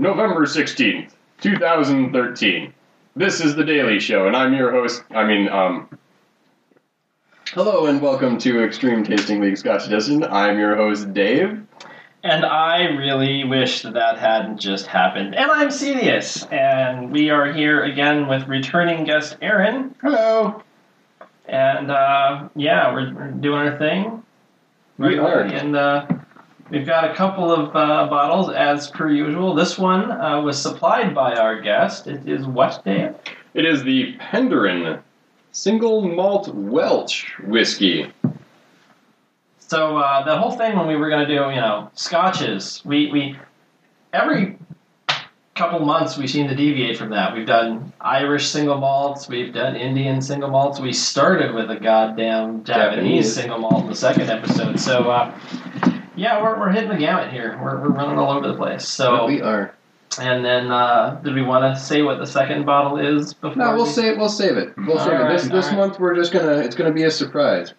November 16th, 2013. This is The Daily Show, and I'm your host. I mean, um. Hello, and welcome to Extreme Tasting League Scotch Edition. I'm your host, Dave. And I really wish that that hadn't just happened. And I'm serious. And we are here again with returning guest Aaron. Hello. And uh, yeah, we're, we're doing our thing. We are. And uh, we've got a couple of uh, bottles as per usual. This one uh, was supplied by our guest. It is what, Dave? It is the Penderyn Single Malt Welsh Whiskey. So uh, the whole thing when we were going to do, you know, scotches, we, we every couple months we seem to deviate from that. We've done Irish single malts, we've done Indian single malts. We started with a goddamn Japanese, Japanese. single malt in the second episode. So uh, yeah, we're, we're hitting the gamut here. We're, we're running all over the place. So we are. and then uh, did we want to say what the second bottle is before? No, we'll we- save. We'll save it. We'll save it. This this alright. month we're just gonna. It's gonna be a surprise.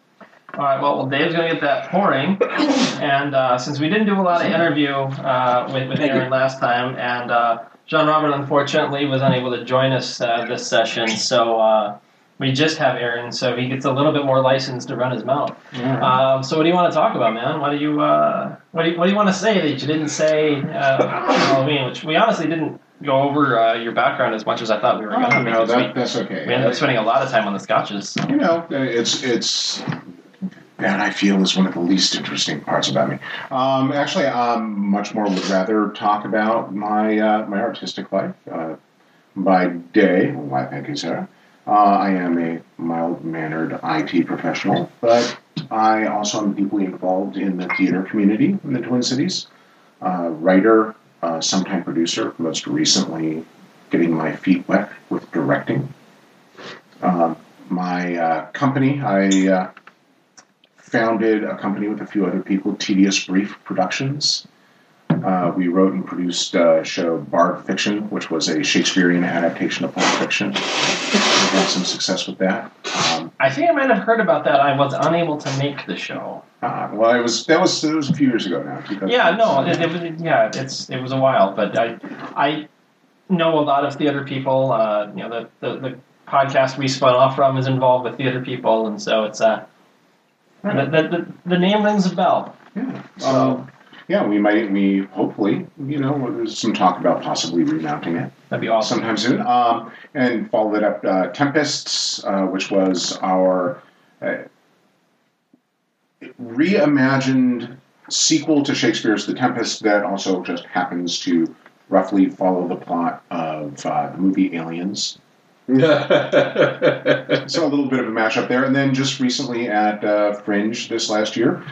All right. Well, well, Dave's going to get that pouring, and uh, since we didn't do a lot of interview uh, with, with Aaron you. last time, and uh, John Robert unfortunately was unable to join us uh, this session, so uh, we just have Aaron, so he gets a little bit more license to run his mouth. Um, so, what do you want to talk about, man? What do you uh, what do you, what do you want to say that you didn't say uh, Halloween? Which we honestly didn't go over uh, your background as much as I thought we were going to. Oh, no, that, that's okay. we ended up spending a lot of time on the scotches. you know, it's it's that I feel is one of the least interesting parts about me. Um, actually, I much more would rather talk about my uh, my artistic life. Uh, by day, why thank you, Sarah. Uh, I am a mild mannered IT professional, but I also am deeply involved in the theater community in the Twin Cities. Uh, writer, uh, sometime producer, most recently getting my feet wet with directing. Um, my uh, company, I uh, founded a company with a few other people, Tedious Brief Productions. Uh, we wrote and produced a show, Bard Fiction, which was a Shakespearean adaptation of Pulp Fiction. We had some success with that. Um, I think I might have heard about that. I was unable to make the show. uh, well, it was that was it was a few years ago now. Yeah, no, it, it was yeah, it's it was a while, but I I know a lot of theater people. Uh, you know, the, the the podcast we spun off from is involved with theater people, and so it's uh, the, the, the, the name rings a bell. Yeah. So Um, yeah, we might, we hopefully, you know, there's some talk about possibly remounting it. that'd be awesome. sometime soon. Um, and followed it up, uh, Tempests, uh, which was our uh, reimagined sequel to Shakespeare's The Tempest that also just happens to roughly follow the plot of uh, the movie Aliens. So a little bit of a mashup there. And then just recently at uh, Fringe this last year,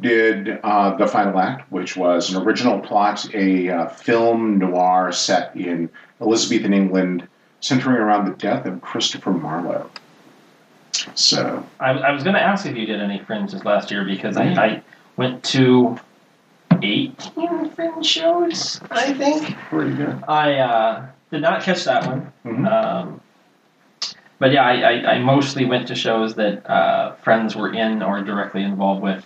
did uh, The Final Act, which was an original plot, a uh, film noir set in Elizabethan England, centering around the death of Christopher Marlowe. So, I, I was going to ask if you did any fringes last year because I, I went to eighteen fringe shows. I think. pretty good. I uh, did not catch that one. Mhm. Um, but yeah, I, I, I mostly went to shows that uh, friends were in or directly involved with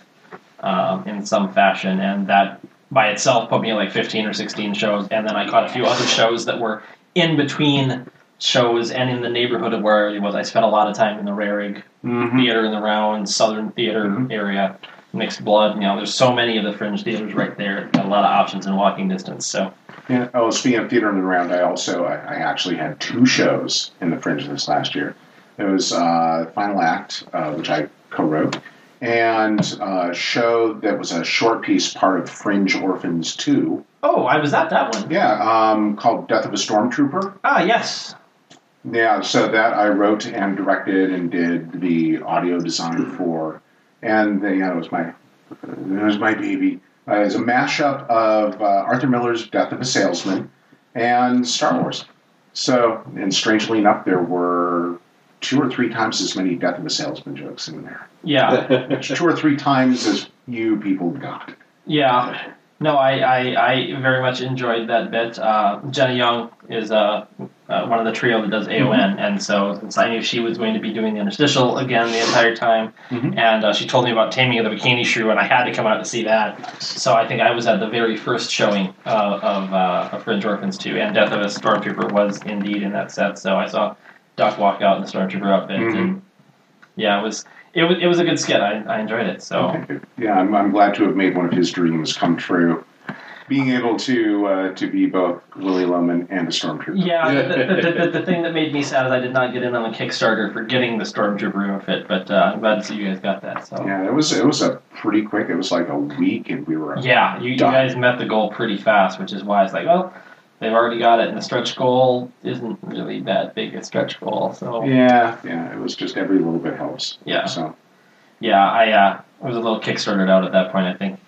um, in some fashion, and that by itself put me at like 15 or 16 shows. And then I caught a few other shows that were in between shows and in the neighborhood of where I was. I spent a lot of time in the Rarig Mm-hmm. Theater in the Round, Southern Theater Mhm. area, Mixed Blood. You know, there's so many of the fringe theaters right there. A lot of options in walking distance. So Yeah. Oh, speaking of theater in the round, I also I, I actually had two shows in the Fringe this last year. It was uh, Final Act, uh, which I co-wrote, and a show that was a short piece part of Fringe Orphans Two. Oh, I was at that one. Yeah, um, called Death of a Stormtrooper. Ah, yes. Yeah, so that I wrote and directed and did the audio design for, and uh, yeah, it was my it was my baby. Uh, it was a mashup of uh, Arthur Miller's Death of a Salesman and Star Wars. So, and strangely enough, there were two or three times as many Death of a Salesman jokes in there. Yeah. two or three times as you people got. Yeah. No, I, I, I very much enjoyed that bit. Uh, Jenna Young is uh, uh, one of the trio that does AON, and so since I knew she was going to be doing the interstitial again the entire time, Mhm. and uh, she told me about Taming of the Bikini Shrew, and I had to come out to see that. So I think I was at the very first showing uh, of, uh, of Fringe Orphans 2 and Death of a Stormtrooper was indeed in that set. So I saw Duck walk out in the Stormtrooper outfit, Mhm. and yeah, it was it was it was a good skit. I, I enjoyed it. So Okay. Yeah, I'm, I'm glad to have made one of his dreams come true. Being able to uh, to be both Willy Loman and a stormtrooper. yeah, the, the, the, the, the thing that made me sad is I did not get in on the Kickstarter for getting the Stormtrooper outfit, but uh, I'm glad to see you guys got that. So Yeah, it was it was a pretty quick. It was like a week, and we were. Yeah, you, you guys met the goal pretty fast, which is why it's like, well, they've already got it, and the stretch goal isn't really that big a stretch goal. So yeah, Yeah, yeah. It was just every little bit helps. yeah, So yeah, I uh, I was a little kickstarted out at that point. I think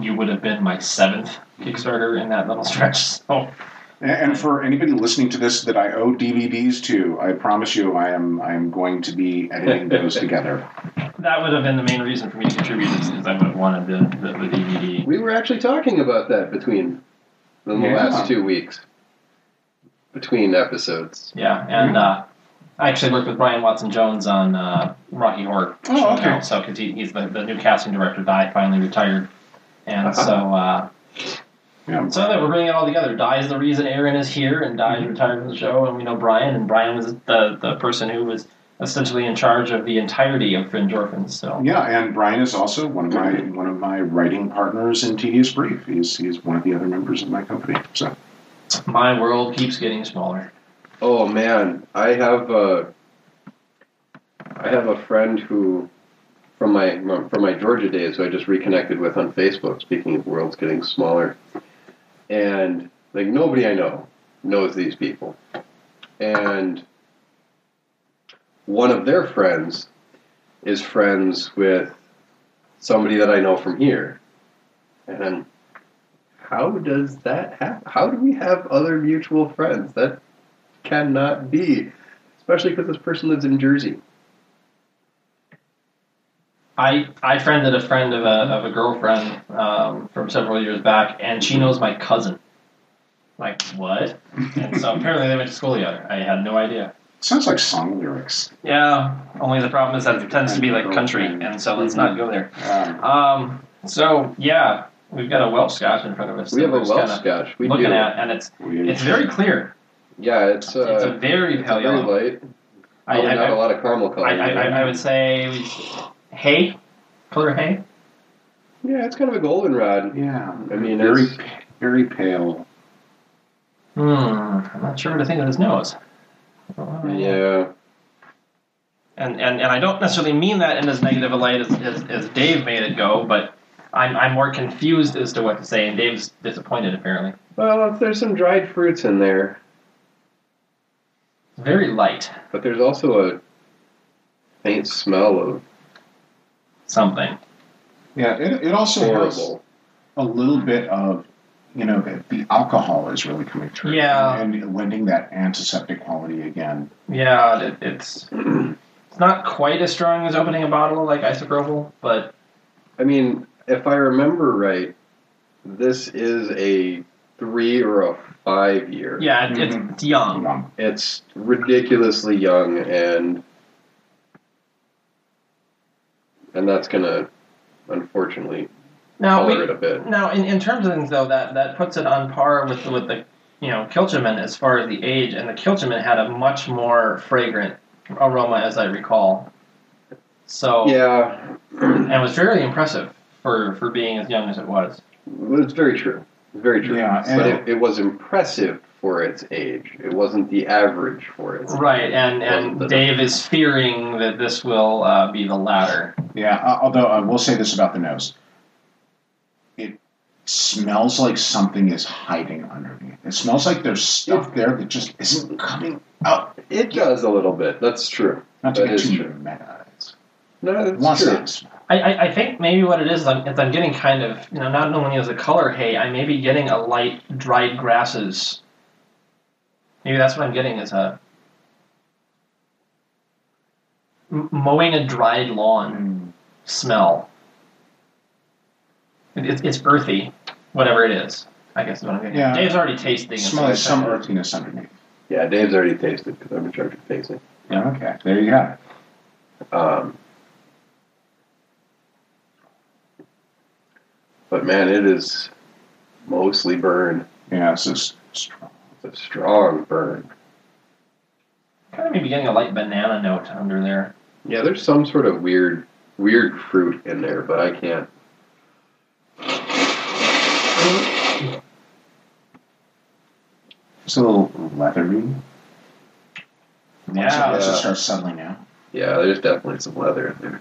you would have been my seventh Kickstarter in that little stretch. So And, and for anybody listening to this that I owe DVDs to, I promise you, I am I am going to be editing those together. that would have been the main reason for me to contribute, is because I would have wanted the, the, the DVD. We were actually talking about that between in the Yeah. last two weeks. Between episodes. Yeah, and uh, I actually worked with Brian Watson Jones on uh, Rocky Horror. Oh, Show okay. now, so because he, he's the, the new casting director, Di finally retired, and Uh-huh. so uh, Yeah. so that we're bringing it all together. Di is the reason Aaron is here, and Di is retired from the show, and we know Brian, and Brian was the the person who was essentially in charge of the entirety of Fringe Orphans. So Yeah, and Brian is also one of my one of my writing partners in Tedious Brief. He's he's one of the other members of my company. So my world keeps getting smaller. Oh man, I have a I have a friend who from my from my Georgia days who I just reconnected with on Facebook. Speaking of worlds getting smaller, and like nobody I know knows these people, and one of their friends is friends with somebody that I know from here, and how does that happen? How do we have other mutual friends? That cannot be, especially because this person lives in Jersey. I I friended a friend of a of a girlfriend um, from several years back, and she knows my cousin. Like what? And so apparently they went to school together. I had no idea. Sounds like song lyrics. Yeah. Only the problem is that it tends to be like country, and so let's not go there. Um, Um. So yeah, we've got a Welsh Scotch in front of us. We have a we're just Welsh kinda Scotch. We looking do. at, and it's we- it's very clear. Yeah, it's it's a uh, very it's pale very yellow. light. I, Probably I, not a I, lot of caramel color. I, I, I, I would say hay, color hay. yeah, it's kind of a goldenrod. yeah, I mean, very it's- very pale. Hmm. I'm not sure what to think of his nose. Yeah, and, and, and I don't necessarily mean that in as negative a light as, as, as Dave made it go, but I'm, I'm more confused as to what to say, and Dave's disappointed apparently. well, there's some dried fruits in there, Very light, but there's also a faint smell of something. Yeah, it, it also has horrible. a little bit of, you know, the, the alcohol is really coming through. Yeah. and lending that antiseptic quality again. Yeah, it, it's it's not quite as strong as opening a bottle like isopropyl, but I mean, if I remember right, this is a three or a five year. yeah, it, Mhm. it's young. It's ridiculously young, and and that's gonna unfortunately Now we, it a bit. Now, in, in terms of things, though, that, that puts it on par with the, with the you know Kilchoman as far as the age, and the Kilchoman had a much more fragrant aroma, as I recall. So Yeah, and it was very impressive for for being as young as it was. it's very true. It's very true. Yeah, but and- it, it was impressive for its age. It wasn't the average for its. Right, and Wasn't and the- Dave is fearing that this will uh, be the latter. yeah, uh, although I will say this about the nose. It smells like something is hiding underneath. It smells like there's stuff there that just isn't coming out. It does a little bit. That's true. Not to That get too true. meta. It's, No, that's true. that smell. I, I, I think maybe what it is, is I'm, is I'm getting kind of, you know, not only as a color hay, I may be getting a light dried grasses. Maybe that's what I'm getting is a mowing a dried lawn mm. smell. It, it's it's earthy, whatever it is. I guess is what I'm getting. Yeah. Dave's already tasting it. Smell so like some I- earthiness underneath. Yeah, Dave's already tasted because I'm in charge of tasting. Yeah, okay. There you go. Um, but man, it is mostly burned. Yeah, so s- a strong burn. Kind of maybe getting a light banana note under there. Yeah, there's some sort of weird, weird fruit in there, but I can't. It's a little leathery. Once Yeah. it, once it Yeah. starts settling out. Yeah, there's definitely some leather in there.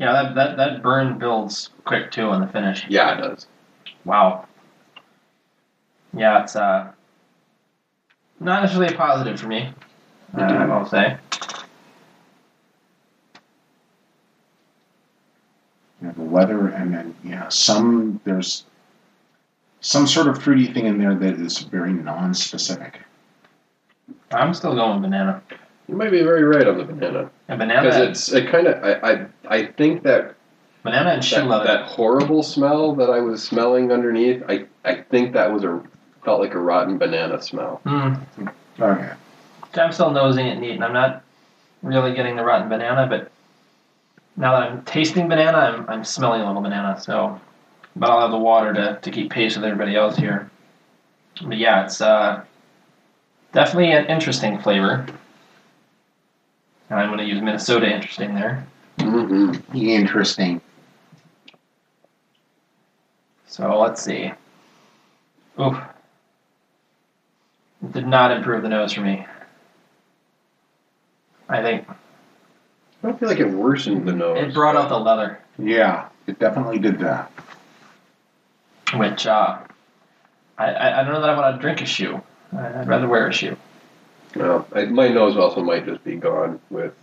Yeah, that, that, that burn builds quick too on the finish. Yeah, it does. Wow. Yeah, it's uh, not necessarily a positive for me, uh, I will say. You know, the leather, and then yeah, some there's some sort of fruity thing in there that is very non-specific. I'm still going banana. You might be very right on the banana And because it's it kind of I, I I think that banana and shoe that, leather. that horrible smell that I was smelling underneath. I I think that was a felt like a rotten banana smell. Mm. Okay. I'm still nosing it neat, and I'm not really getting the rotten banana, but now that I'm tasting banana, I'm, I'm smelling a little banana, so. But I'll have the water to, to keep pace with everybody else here. But yeah, it's uh, definitely an interesting flavor. And I'm going to use Minnesota interesting there. Mm-hmm. Interesting. So let's see. Oof. It did not improve the nose for me. I think I don't feel like it worsened the nose. it brought out the leather. Yeah, it definitely did that. Which uh, I, I I don't know that I want to drink a shoe. I'd rather wear a shoe. Well, I, my nose also might just be gone with.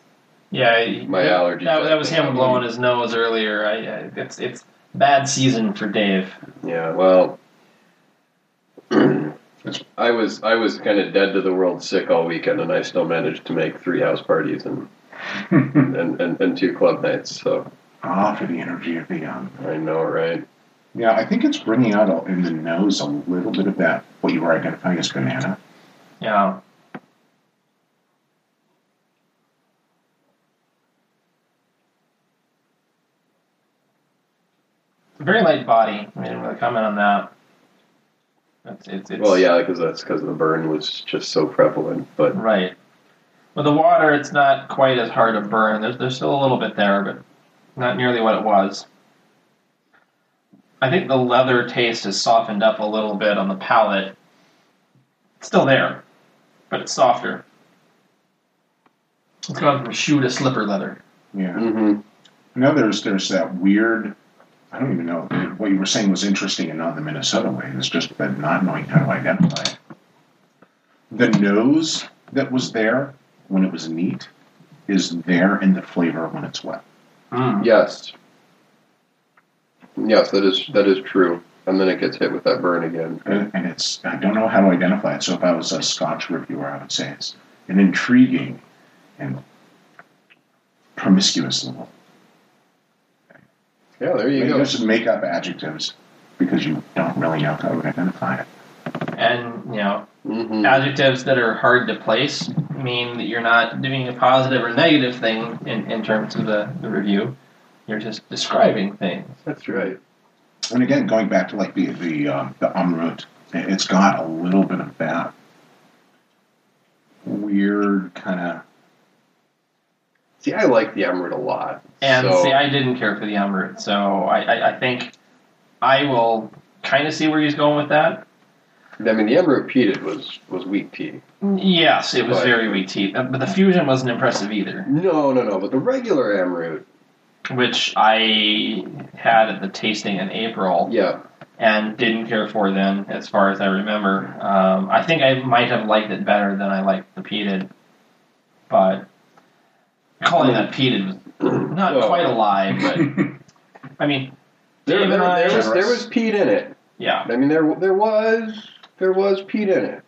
Yeah, I- My allergies, That, that was think. him blowing his nose earlier. I, I it's it's bad season for Dave. Yeah, well, I was I was kind of dead to the world sick all weekend, and I still managed to make three house parties and and, and, and two club nights. So Ah, for the energy of the young. I know, right? Yeah, I think it's bringing out a- in the nose a little bit of that what you were identifying as banana. Yeah. Very light body. I didn't really comment on that. It's, it's, it's Well, yeah, because that's because the burn was just so prevalent. But Right. With the water, it's not quite as hard to burn. There's, there's still a little bit there, but not nearly what it was. I think the leather taste has softened up a little bit on the palate. It's still there, but it's softer. It's gone from shoe to slipper leather. Yeah. hmm I know there's there's that weird. I don't even know what you were saying was interesting and not the Minnesota way. It's just that not knowing how to identify it. The nose that was there when it was neat is there in the flavor when it's wet. Mm. yes, yes, that is that is true. And then it gets hit with that burn again. And, and it's I don't know how to identify it. So if I was a Scotch reviewer, I would say it's an intriguing and promiscuous little. Yeah, there you You go. just make up adjectives because you don't really know how to identify it. And, you know, hmm adjectives that are hard to place mean that you're not doing a positive or negative thing in, in terms of the, the review. You're just describing things. That's right. And again, going back to like the the um, the Amrut, it's got a little bit of that weird kind of. See, I like the Amrut a lot. And so, see, I didn't care for the Amrut, so I, I, I think I will kind of see where he's going with that. I mean, the Amrut peated was was weak tea. Yes, it was But- very weak tea. but the fusion wasn't impressive either, No, no, no. But the regular Amrut, which I had at the tasting in April. yeah, and didn't care for then, as far as I remember. Um, I think I might have liked it better than I liked the peated, but calling that peated was not Well, quite a lie. But I mean, There, there, there was there was peat in it. yeah, I mean, there there was there was peat in it.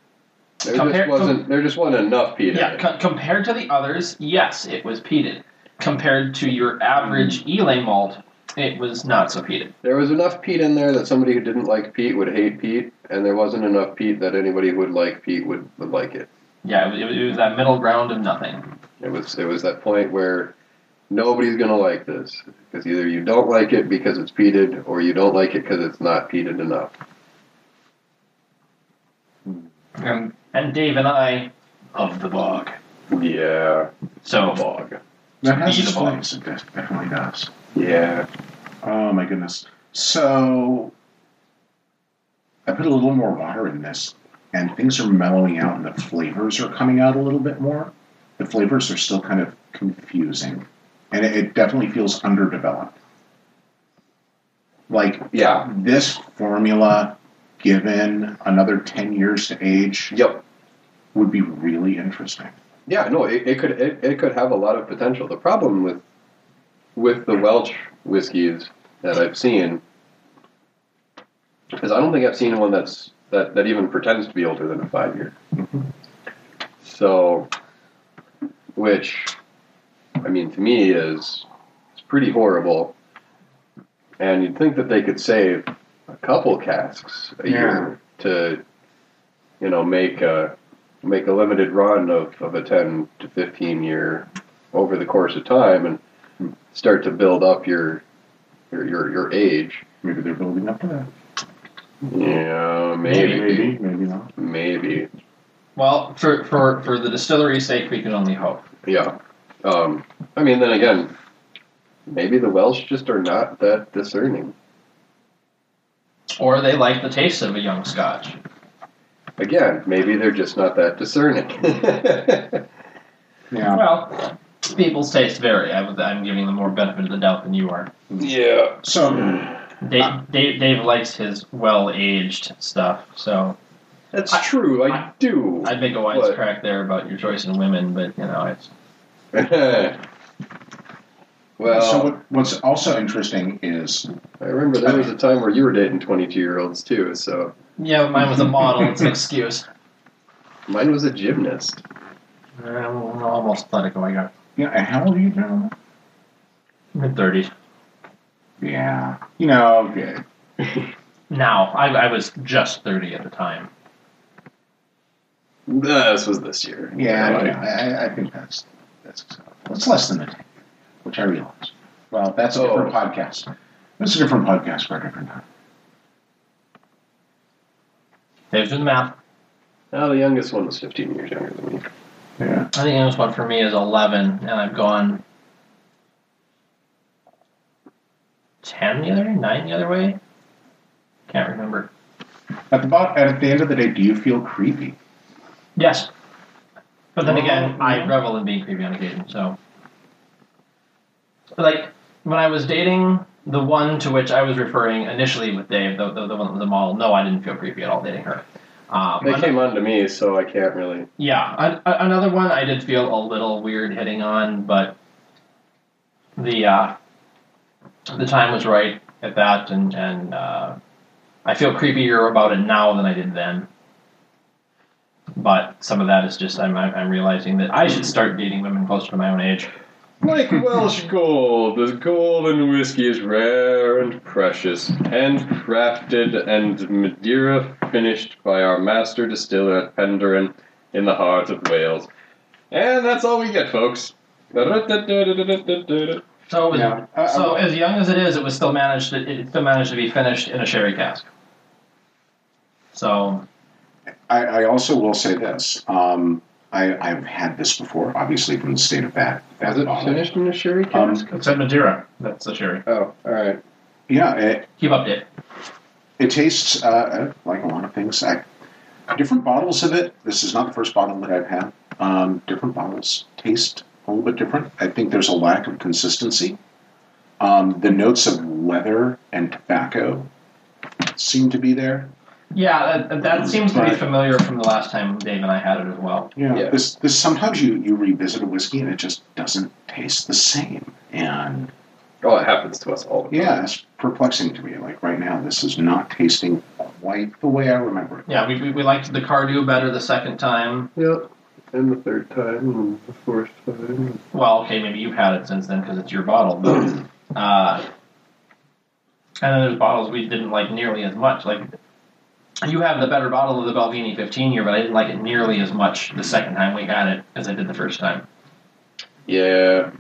There just wasn't there just wasn't enough peat yeah. in it. Co- compared to the others, yes, it was peated. Compared to your average mm. Islay malt, it was not so peated. There was enough peat in there that somebody who didn't like peat would hate peat, and there wasn't enough peat that anybody who would like peat would, would like it. Yeah, it was, it was that middle ground of nothing. It was it was that point where nobody's gonna like this because either you don't like it because it's peated, or you don't like it because it's not peated enough. And And Dave and I, of the bog. Yeah, so bog. That has its place. It definitely does. Yeah, Oh my goodness. So I put a little more water in this, and things are mellowing out, and the flavors are coming out a little bit more. The flavors are still kind of confusing, and it, it definitely feels underdeveloped. Like yeah, this formula, given another ten years to age, yep. would be really interesting. Yeah, no, it, it could it, it could have a lot of potential. The problem with with the Welsh whiskeys that I've seen is I don't think I've seen one that's that, that even pretends to be older than a five year. Mm-hmm. So, which I mean to me is it's pretty horrible. And you'd think that they could save a couple casks a Yeah. year to, you know, make a make a limited run of, of a 10 to 15 year over the course of time and start to build up your your your, your age. Maybe they're building up to that. Yeah, maybe. maybe, maybe not. Maybe. well, for for for the distillery's sake, we can only hope. Yeah. Um, I mean, then again, maybe the Welsh just are not that discerning. Or they like the taste of a young Scotch. Again, maybe they're just not that discerning. Yeah. Well, people's tastes vary. I, was- I'm giving them more benefit of the doubt than you are. yeah. So Dave, Dave, Dave likes his well-aged stuff, so That's I- true. I, I- do. I'd make a What? wisecrack there about your choice in women, but you know, it's well, so what, what's also interesting is I remember there was a time where you were dating 22 year olds too, so yeah. Mine was a model. It's an excuse. mine was a gymnast. Uh, I'm almost political. I oh got yeah. And how old are you now? mid thirties. Yeah. You know, yeah, Now I, I was just thirty at the time. This was this year. yeah, Like, I, I, I think that's that's acceptable. It's less than a ten, which I realize. Well, that's a Oh. different podcast. That's a different podcast for a different time. Dave's doing the math. Oh, the youngest one was 15 years younger than me. Yeah. I think the youngest one for me is eleven, and I've gone ten the other way, nine the other way. Can't remember. At the bot, at the end of the day, do you feel creepy? Yes. But then oh. again, Oh, I revel in being creepy on occasion, so. Like, when I was dating the one to which I was referring initially with Dave, the, the, the one the model, no, I didn't feel creepy at all dating her. Um, They came on to me, so I can't really. yeah, a- another one I did feel a little weird hitting on, but the uh, the time was right at that, and and uh, I feel creepier about it now than I did then. But some of that is just I'm I'm I'm realizing that I should start dating women closer to my own age. Like Welsh gold, the golden whiskey is rare and precious, handcrafted and Madeira finished by our master distiller at Penderyn in the heart of Wales. And that's all we get, folks. So Yeah. I- I- so as young as it is, it was still managed. To, it still managed to be finished in a sherry cask. So I, I also will say this. Um, I, I've had this before, obviously from the state of that. Was it bottle. finished in a sherry Um, cask? it said Madeira. That's the sherry. oh, alright. Yeah, it, Keep up, Dave. it tastes uh, like a lot of things. I, different bottles of it. This is not the first bottle that I've had. Um, different bottles taste a little bit different. I think there's a lack of consistency. Um, the notes of leather and tobacco seem to be there. Yeah, that, that seems to be Right. familiar from the last time Dave and I had it as well. Yeah. Yeah. This, this sometimes you, you revisit a whiskey and it just doesn't taste the same. And Oh, it happens to us all the time. yeah, it's perplexing to me. Like right now, this is not tasting quite the way I remember it. Yeah, we, we, we liked the Cardhu better the second time. Yep. And the third time, and the fourth time. Well, okay, maybe you've had it since then because it's your bottle. But, uh, and then there's bottles we didn't like nearly as much. Like you have the better bottle of the Balvenie 15 year, but I didn't like it nearly as much the second time we had it as I did the first time. Yeah.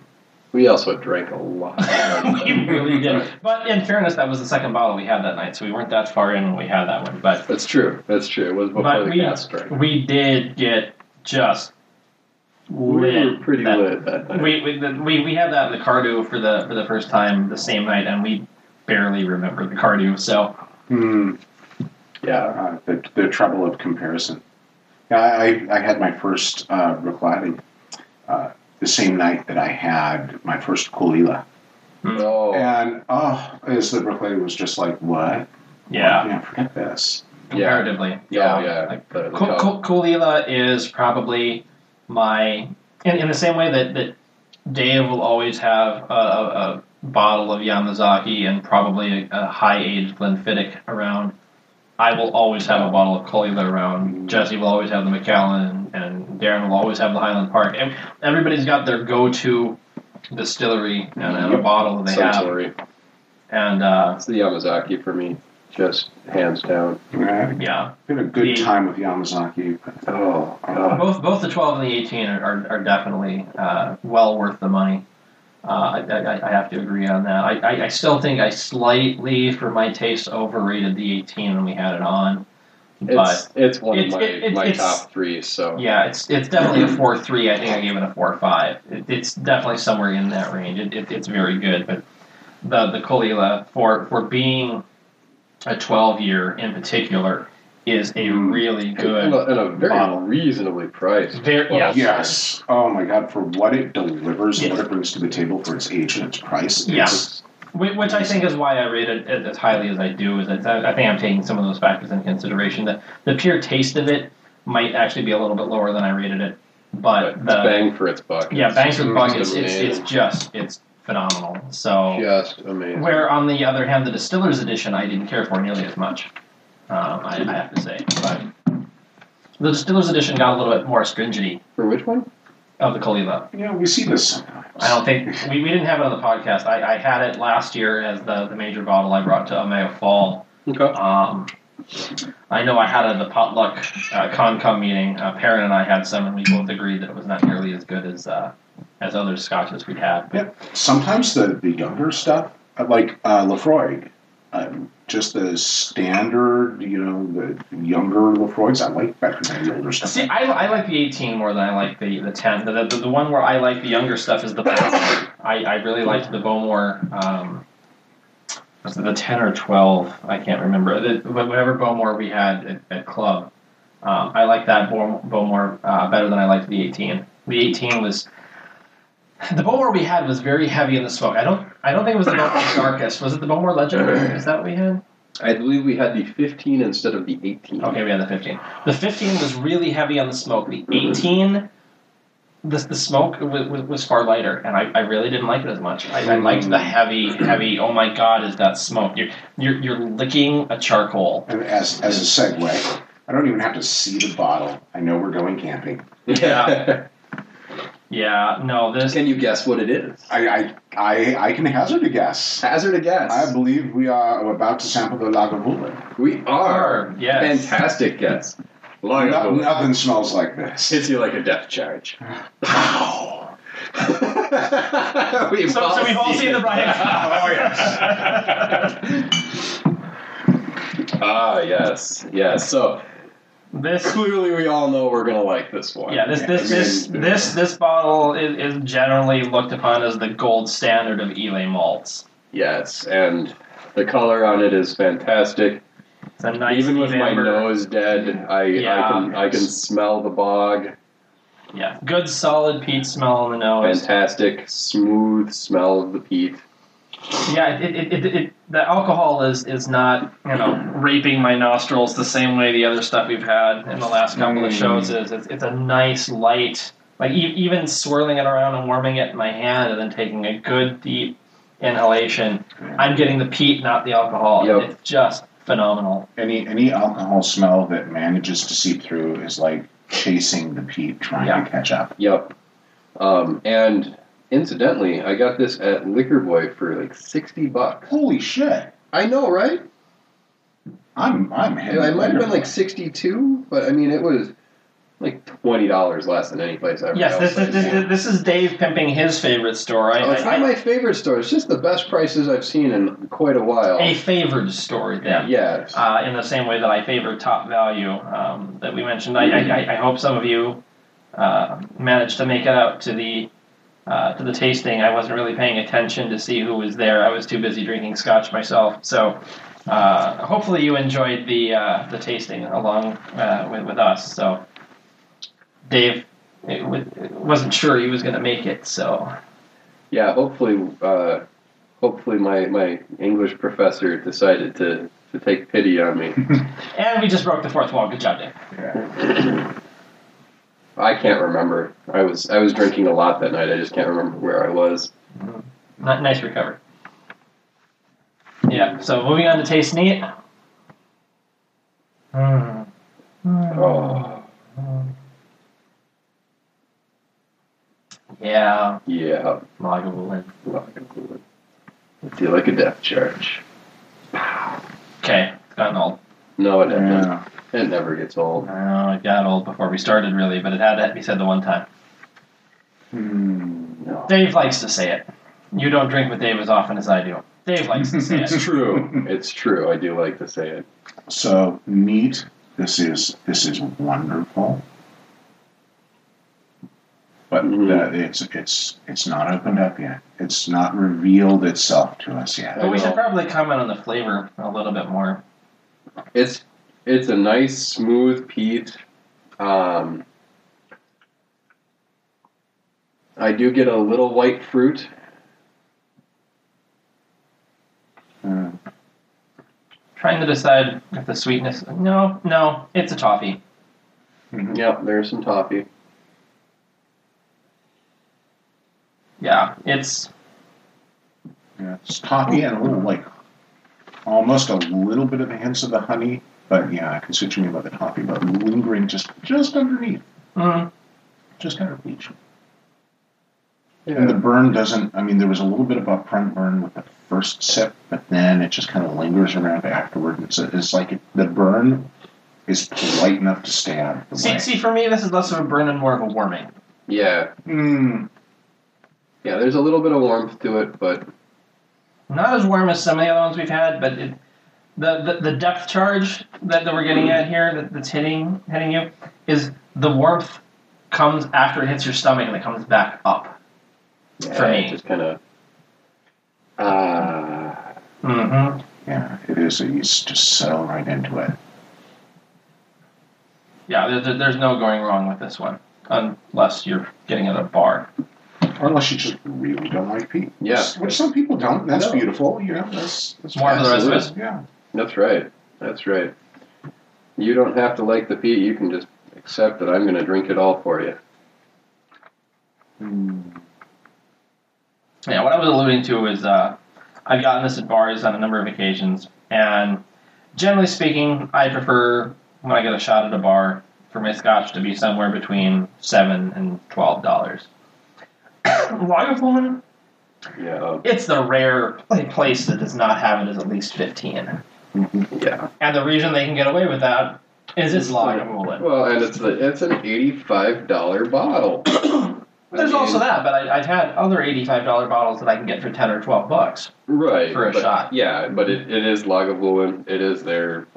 We also drank a lot. we really did. But in fairness, that was the second bottle we had that night, so we weren't that far in when we had that one. But That's true. That's true. It was before But the we- gas strike. we did get just We were pretty that- lit that night. We we, the, we we had that in the Cardhu for the for the first time the same night, and we barely remember the Cardhu. So Hmm. Yeah. Uh, the, the trouble of comparison. Yeah, I, I had my first uh, Bruichladdich uh, the same night that I had my first Caol Ila. Oh, And, oh, as the Bruichladdich was just like, what? yeah, Yeah, forget this. comparatively, yeah, yeah. Like, the- the Ku- Caol Ila is probably my in, in the same way that, that Dave will always have a, a, a bottle of Yamazaki and probably a, a high aged Glenfiddich around. I will always have a bottle of Caol Ila around. Jesse will always have the Macallan, and Darren will always have the Highland Park. And everybody's got their go to distillery and, and a bottle that they Some have. story. And uh, It's the Yamazaki for me, just hands down. Yeah, yeah, been a good The- time with Yamazaki. But, Oh, God. both both the 12 and the 18 are, are, are definitely uh, well worth the money. Uh, I, I, I have to agree on that. I, I, I still think I slightly, for my taste, overrated the 18 when we had it on. But It's it's one It's- of my, it- my top three. So yeah, it's it's definitely a 4 3. I think I gave it a 4 5. It, it's definitely somewhere in that range. It, it, it's very good. But the, the Caol Ila, for, for being a 12 year in particular, is a really and good. a, and a very bottle. reasonably priced. Very, Well, yeah. yes. Oh my God, for what it delivers and Yeah. what it brings to the table for its age and its price. Yeah. It's, Which I think is why I rate it as as highly as I do. Is that I think I'm taking some of those factors into consideration. That the pure taste of it might actually be a little bit lower than I rated it, but It's the bang for its buck. yeah, bang for the buck. Just It's, it's it's just it's phenomenal. So just amazing. where on the other hand, the distillers edition I didn't care for nearly as much. Um, I, I have to say, but the distillers edition got a little bit more stringency For which one? of the Caol Ila. yeah, we see this sometimes. I don't think we, we didn't have it on the podcast. I, I had it last year as the, the major bottle I brought to Omega Fall. Okay. Um, I know I had it at the potluck uh, ConCom meeting. Uh, Perrin and I had some, and we both agreed that it was not nearly as good as uh, as other scotches we'd had. Yeah, sometimes the, the younger stuff, uh, like uh, Lefroy, um, just the standard, you know, the younger Laphroaigs, I like better than the older stuff. See, I, I like the 18 more than I like the, the 10. The, the, the one where I like the younger stuff is the Bowmore. I, I really liked the Bowmore. Um, was it the 10 or 12? I can't remember. The, whatever Bowmore we had at, at Club. Um, I like that Bow- Bowmore uh, better than I liked the 18. The 18 was. The Bowmore we had was very heavy in the smoke. I don't. I don't think it was the Bowmore Darkest. Was it the Bowmore Legendary? Is that what we had? I believe we had the 15 instead of the 18. Okay, we had the 15. The 15 was really heavy on the smoke. The 18, the, the smoke was, was, was far lighter, and I, I really didn't like it as much. I, I liked the hmm. heavy, heavy. Oh my God, is that smoke? You're you're, you're licking a charcoal. And as, as a segue, I don't even have to see the bottle. I know we're going camping. Yeah. Yeah, no, this. Can you guess what it is? I, I, I, I can hazard a guess. Hazard a guess. I believe we are about to sample the Lagavulin. we are. Yes. Fantastic guess. No, Lagavulin. nothing smells like this. Hits you like a death charge. Wow. We've So, so we've all seen the Brian. Oh, yes. ah, yes, yes. So This. clearly, we all know we're gonna like this one. Yeah, this this this this this bottle is, is generally looked upon as the gold standard of Islay malts. Yes, and the color on it is fantastic. It's a nice Even with deep my amber. nose dead, I, Yeah. I can I can smell the bog. Yeah, good solid peat smell on the nose. Fantastic, smooth smell of the peat. Yeah, it, it, it, it, the alcohol is is not you know raping my nostrils the same way the other stuff we've had in the last couple of Mm. shows is. It's, it's a nice light, like e- even swirling it around and warming it in my hand, and then taking a good deep inhalation. I'm getting the peat, not the alcohol. Yep. It's just phenomenal. Any any alcohol smell that manages to seep through is like chasing the peat, trying Yeah. to catch up. Yep. Um, and incidentally, I got this at Liquor Boy for like sixty bucks. Holy shit! I know, right? I'm I'm It, heading it might have been like sixty-two, but I mean, it was like twenty dollars less than any place I've Yes, this, ever this, this, this is Dave pimping his favorite store. I, Oh, it's I- not my favorite store. It's just the best prices I've seen in quite a while. a favored store then. Yes. Uh, in the same way that I favor top value um, that we mentioned. I, I, I hope some of you uh, managed to make it out to the uh, to the tasting. I wasn't really paying attention to see who was there. I was too busy drinking scotch myself. So uh, hopefully you enjoyed the uh, the tasting along uh, with, with us. So Dave it w- wasn't sure he was going to make it. So yeah. Hopefully, uh, hopefully my, my English professor decided to, to take pity on me. and we just broke the fourth wall. Good job, Dave. Yeah. I can't remember. I was I was drinking a lot that night. I just can't remember where I was. N- nice recovery. Yeah. So moving on to taste neat. Mm. Oh Yeah, yeah. Lagavulin. I feel like a death charge. Okay, it's gotten old. No, it doesn't. Yeah. It never gets old. I know it got old before we started, really, but it had to be said the one time. Hmm. No. Dave likes to say it. You don't drink with Dave as often as I do. Dave likes to say it. It's it. true. It's true. I do like to say it. So neat. This is this is wonderful. But Mhm. that it's it's it's not opened up yet. It's not revealed itself to us yet. But we should probably comment on the flavor a little bit more. It's it's a nice smooth peat. Um, I do get a little white fruit. Uh, Trying to decide if the sweetness. No, no, it's a toffee. mhm. Yep, there's some toffee. Yeah, it's Yeah, it's toffee and a little like almost a little bit of the hints of the honey. But yeah, I can see what you mean by the toffee, but lingering just just underneath, mm, just under peach. And the burn doesn't. I mean, there was a little bit of upfront burn with the first sip, but then it just kind of lingers around afterward. It's, it's like it, the burn is polite enough to stay out of the see, way. see. For me, this is less of a burn and more of a warming. Yeah, Mm, yeah. There's a little bit of warmth to it, but Not as warm as some of the other ones we've had, but it, the, the the depth charge that, that we're getting at here, that, that's hitting hitting you, is the warmth comes after it hits your stomach and it comes back up. yeah, For me. it just kind of. Ah, Mm-hmm. yeah, it is. You just settle right into it. Yeah, there, there- there's no going wrong with this one, unless you're getting at a bar. Or unless you just really don't like peat. Yeah. Which some people don't. That's No. beautiful. You know, that's, that's More for the rest of us. Yeah. That's right. That's right. You don't have to like the peat. You can just accept that I'm going to drink it all for you. Yeah, what I was alluding to is uh, I've gotten this at bars on a number of occasions, and generally speaking, I prefer when I get a shot at a bar for my scotch to be somewhere between seven and twelve dollars. Lagavulin, Yeah. it's the rare place that does not have it as at least fifteen, Mm-hmm. Yeah. and the reason they can get away with that is it's Lagavulin. Well, and it's the it's an eighty-five dollar bottle. There's I mean- also that, but I, I've had other eighty-five dollar bottles that I can get for ten or twelve bucks. right For a but- shot. Yeah, but it, it is Lagavulin. It is their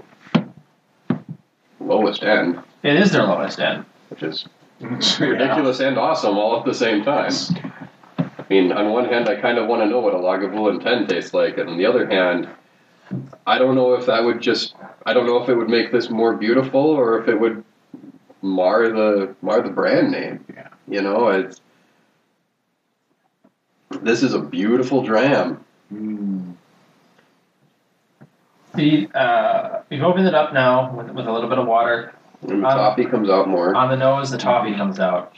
lowest end, It is their lowest end. which is Yeah. ridiculous and awesome all at the same time. I mean, on one hand, I kind of want to know what a Lagavulin 10 tastes like, and on the other hand, I don't know if that would just I don't know if it would make this more beautiful or if it would mar the mar the brand name. Yeah. You know, it's this is a beautiful dram. Mm. The uh, we've opened it up now with, with a little bit of water And the Um, toffee comes out more. on the nose. The toffee comes out.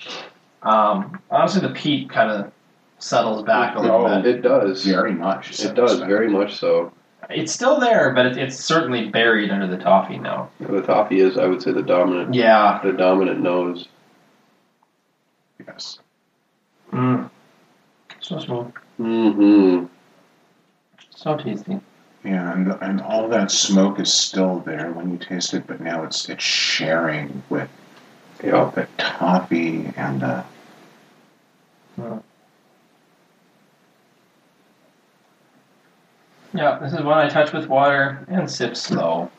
Um, honestly, the peat kind of settles back a little Oh. bit. It does. Very much. It does very much so. It's still there, but it, it's certainly buried under the toffee now. The toffee is, I would say, the dominant Yeah. the dominant nose. Yes. Mm. So smooth. Mm-hmm. So tasty. Yeah, and and all that smoke is still there when you taste it, but now it's it's sharing with Yeah. the toffee and the Yeah, this is one I touch with water and sip slow.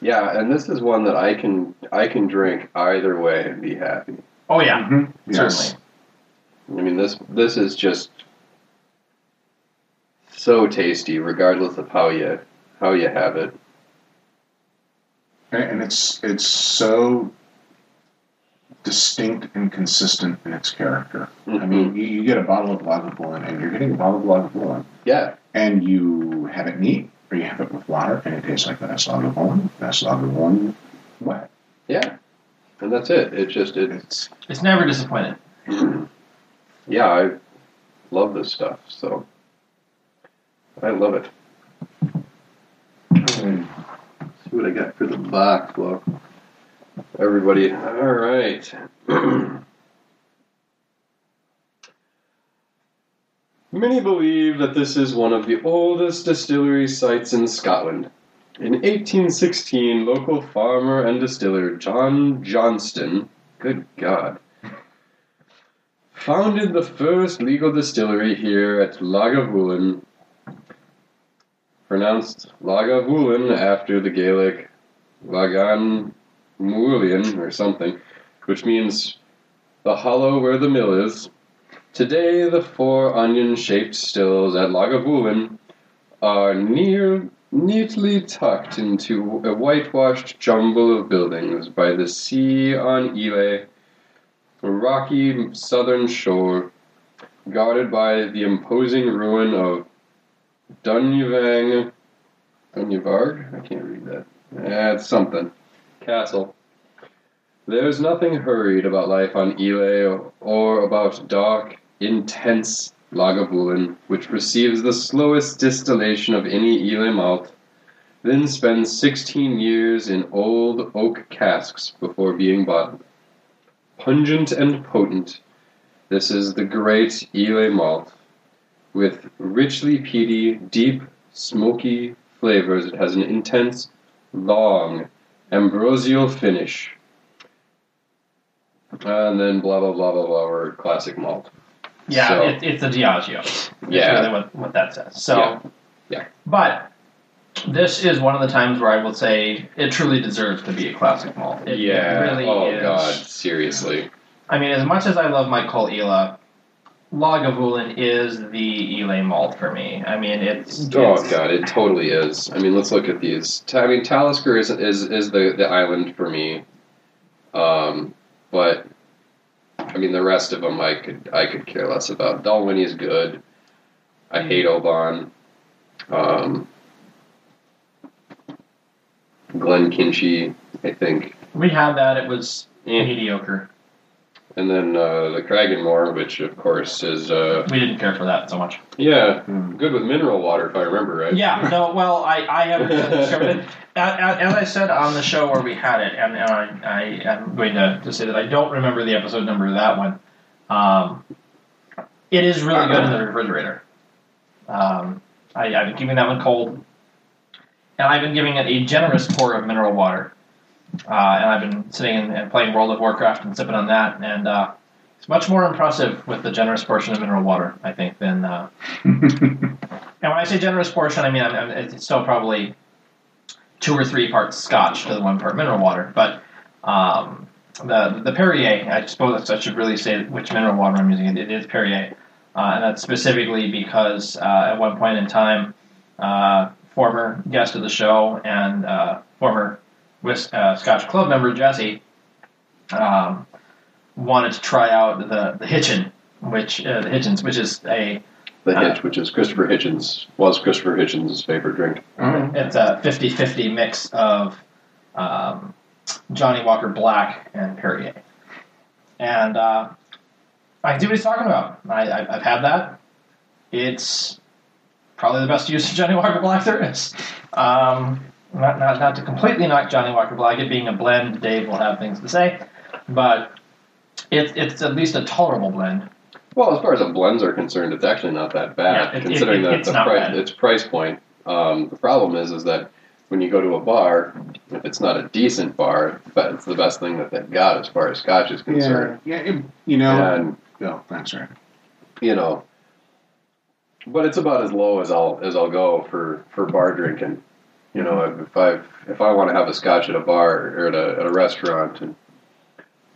Yeah, and this is one that I can I can drink either way and be happy. Oh yeah, Mhm. Yes. certainly. I mean this this is just so tasty, regardless of how you how you have it. And- and it's it's so distinct and consistent in its character. I mean, mm-hmm. you, you get a bottle of Lagavulin, and you're getting a bottle of Lagavulin, yeah, and you have it neat, or you have it with water, and it tastes like the best Lagavulin, best Lagavulin wet. yeah, and that's it. It just it, It's It's never disappointed. yeah, I love this stuff. So I love it. Hmm. See what I got for the box. Well, everybody, all right. Many believe that this is one of the oldest distillery sites in Scotland. In 1816, local farmer and distiller John Johnston, good God, founded the first legal distillery here at Lagavulin, pronounced Lagavulin after the Gaelic Lagan Moolian or something, which means the hollow where the mill is. Today, the four onion shaped stills at Lagavulin are near, neatly tucked into a whitewashed jumble of buildings by the sea on Islay, a rocky southern shore, guarded by the imposing ruin of Dunyvang. Dunyavarg? I can't read that. It's something. Castle. There's nothing hurried about life on Islay or about dark, intense Lagavulin, which receives the slowest distillation of any Islay malt, then spends 16 years in old oak casks before being bottled. Pungent and potent, this is the great Islay malt. With richly peaty, deep, smoky flavors, it has an intense, long, ambrosial finish. And then blah blah blah blah blah, or classic malt. Yeah, So- it, it's a Diageo. That's Yeah. really what, what that says. So, Yeah. Yeah. But this is one of the times where I will say it truly deserves to be a classic malt. It, it yeah. really oh is. god, seriously. I mean, as much as I love my Caol Ila, Lagavulin is the Islay malt for me. I mean, it's, Oh god, it totally is. I mean, let's look at these. I mean, Talisker is is is the the island for me. Um, but I mean, the rest of them I could I could care less about. Dalwhinnie is good. I hate Oban. Um, Glenkinchie, I think, We had that. It was Eh. mediocre. And then uh, the Cragganmore, which of course is uh, We didn't care for that so much. yeah mm, good with mineral water if I remember right. Yeah, no, well, I, I haven't discovered it. As, as I said on the show where we had it, and, and I, I am going to, to say that I don't remember the episode number of that one. Um, it is really good in the refrigerator. Um, I, I've been keeping that one cold, and I've been giving it a generous pour of mineral water. Uh, and I've been sitting and, and playing World of Warcraft and sipping on that, and uh, it's much more impressive with the generous portion of mineral water, I think, than. Uh, and when I say generous portion, I mean I'm, I'm, it's still probably two or three parts Scotch to the one part mineral water. But um, the the Perrier, I suppose I should really say which mineral water I'm using. It, is Perrier, uh, and that's specifically because uh, at one point in time, uh, former guest of the show and uh, former Whis- uh, Scotch Club member Jesse um, wanted to try out the the Hitchin, which uh, the Hitchens, which is a The Uh, which is Christopher Hitchens, was Christopher Hitchens' favorite drink. mm. It's a 50-50 mix of um, Johnnie Walker Black and Perrier. And uh, I can see what he's talking about. I, I, I've had that. It's probably the best use of Johnnie Walker Black there is. Um, not, not, not to completely knock Johnnie Walker Black, it being a blend, Dave will have things to say. But it, it's at least a tolerable blend. Well, as far as the blends are concerned, it's actually not that bad Yeah, it- it- considering it- the, it's the not price, its price point. Um, the problem is, is that when you go to a bar, if it's not a decent bar, but it's the best thing that they've got as far as scotch is concerned. Yeah, yeah. it- you know. And oh, that's right. you know, but it's about as low as I'll as I'll go for for bar drinking. You know, if I if I want to have a scotch at a bar or at a, at a restaurant and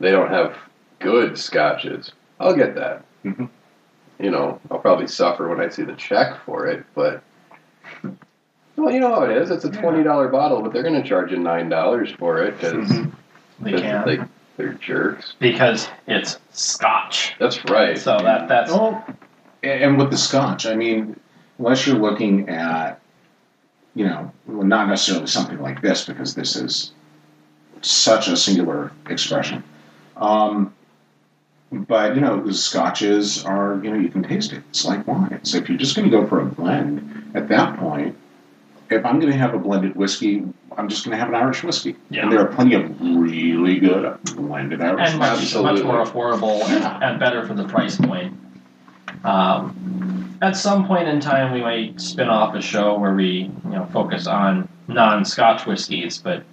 they don't have good scotches, I'll get that. Mhm. You know, I'll probably suffer when I see the check for it, but well, you know how it is. It's a twenty dollar bottle, but they're going to charge you nine dollars for it because Mhm. They can they they're jerks. because it's Scotch. That's right. So that that's Well, and and with the scotch, I mean, unless you're looking at, you know, well, not necessarily something like this because this is such a singular expression. Um, but you know, the scotches are, you know, you can taste it. It's like wine. So if you're just going to go for a blend, at that point, if I'm going to have a blended whiskey, I'm just going to have an Irish whiskey. Yeah. And there are plenty of really good blended Irish and much, much more affordable Yeah. and, and better for the price point. Um, at some point in time, we might spin off a show where we, you know, focus on non-Scotch whiskeys, but